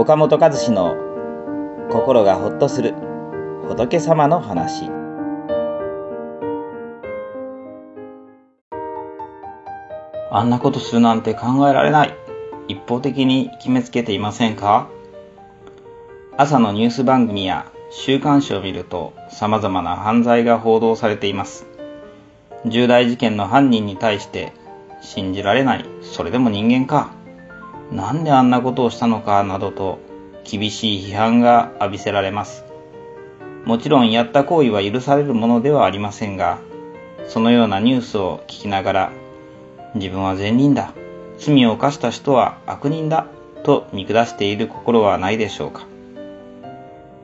岡本和志の心がほっとする仏様の話。あんなことするなんて考えられない。一方的に決めつけていませんか？朝のニュース番組や週刊誌を見ると様々な犯罪が報道されています。重大事件の犯人に対して信じられない。それでも人間か。なんであんなことをしたのかなどと厳しい批判が浴びせられます。もちろんやった行為は許されるものではありませんが、そのようなニュースを聞きながら、自分は善人だ、罪を犯した人は悪人だ、と見下している心はないでしょうか。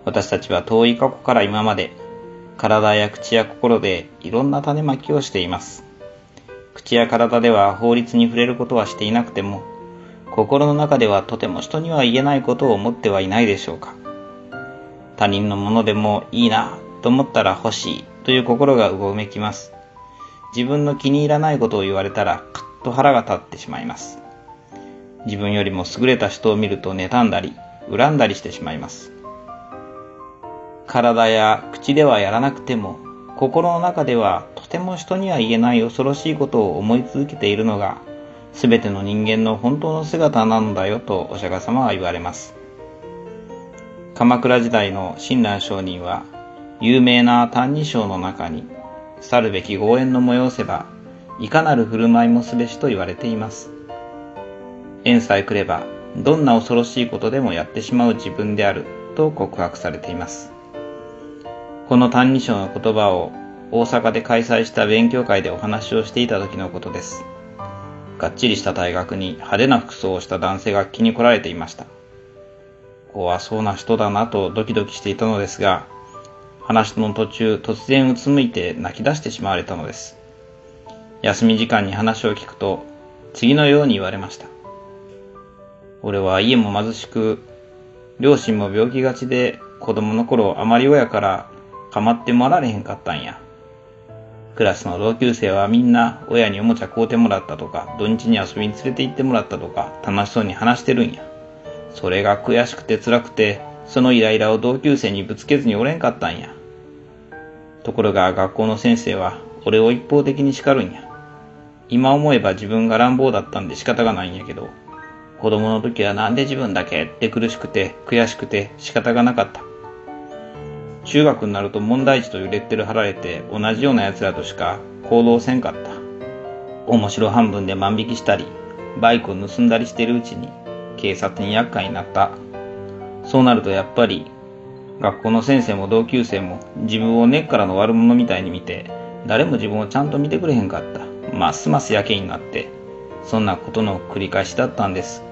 私たちは遠い過去から今まで、体や口や心でいろんな種まきをしています。口や体では法律に触れることはしていなくても、心の中ではとても人には言えないことを思ってはいないでしょうか。他人のものでもいいなと思ったら欲しいという心がうごめきます。自分の気に入らないことを言われたらカッと腹が立ってしまいます。自分よりも優れた人を見ると妬んだり、恨んだりしてしまいます。体や口ではやらなくても、心の中ではとても人には言えない恐ろしいことを思い続けているのがすべての人間の本当の姿なのだよとお釈迦様は言われます。鎌倉時代の親鸞上人は、有名な歎異抄の中に、去るべき豪縁の催せば、いかなる振る舞いもすべしと言われています。縁さえ来れば、どんな恐ろしいことでもやってしまう自分であると告白されています。この歎異抄の言葉を大阪で開催した勉強会でお話をしていた時のことです。がっちりした大学に派手な服装をした男性が気に来られていました。怖そうな人だなとドキドキしていたのですが、話の途中突然うつむいて泣き出してしまわれたのです。休み時間に話を聞くと、次のように言われました。俺は家も貧しく、両親も病気がちで子供の頃あまり親から構ってもらわれへんかったんや。クラスの同級生はみんな親におもちゃ買うてもらったとか、土日に遊びに連れて行ってもらったとか、楽しそうに話してるんや。それが悔しくて辛くて、そのイライラを同級生にぶつけずにおれんかったんや。ところが学校の先生は俺を一方的に叱るんや。今思えば自分が乱暴だったんで仕方がないんやけど、子供の時はなんで自分だけって苦しくて悔しくて仕方がなかった。中学になると問題児というレッテル貼られて同じような奴らとしか行動せんかった。面白半分で万引きしたり、バイクを盗んだりしてるうちに警察に厄介になった。そうなるとやっぱり学校の先生も同級生も自分を根っからの悪者みたいに見て誰も自分をちゃんと見てくれへんかった。ますますやけになってそんなことの繰り返しだったんです。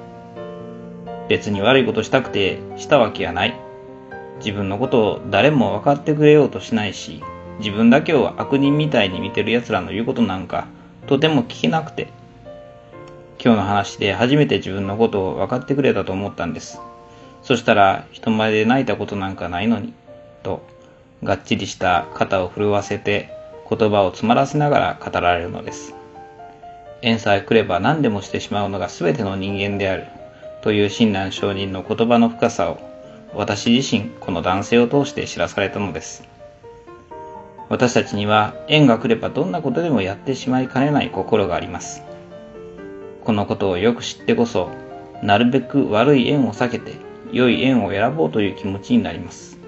別に悪いことしたくてしたわけやない。自分のことを誰も分かってくれようとしないし、自分だけを悪人みたいに見てる奴らの言うことなんか、とても聞けなくて、今日の話で初めて自分のことを分かってくれたと思ったんです。そしたら、人前で泣いたことなんかないのに、と、がっちりした肩を震わせて、言葉を詰まらせながら語られるのです。縁さえ来れば何でもしてしまうのが全ての人間である、という親鸞上人の言葉の深さを私自身この男性を通して知らされたのです。私たちには縁が来ればどんなことでもやってしまいかねない心があります。このことをよく知ってこそ、なるべく悪い縁を避けて良い縁を選ぼうという気持ちになります。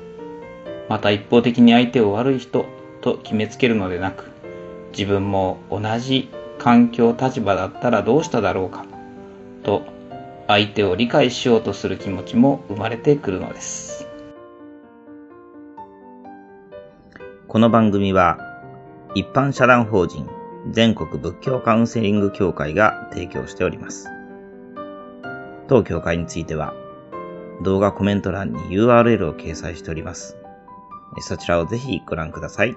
また一方的に相手を悪い人と決めつけるのでなく、自分も同じ環境立場だったらどうしただろうかと相手を理解しようとする気持ちも生まれてくるのです。この番組は一般社団法人全国仏教カウンセリング協会が提供しております。当協会については動画コメント欄に URL を掲載しております。そちらをぜひご覧ください。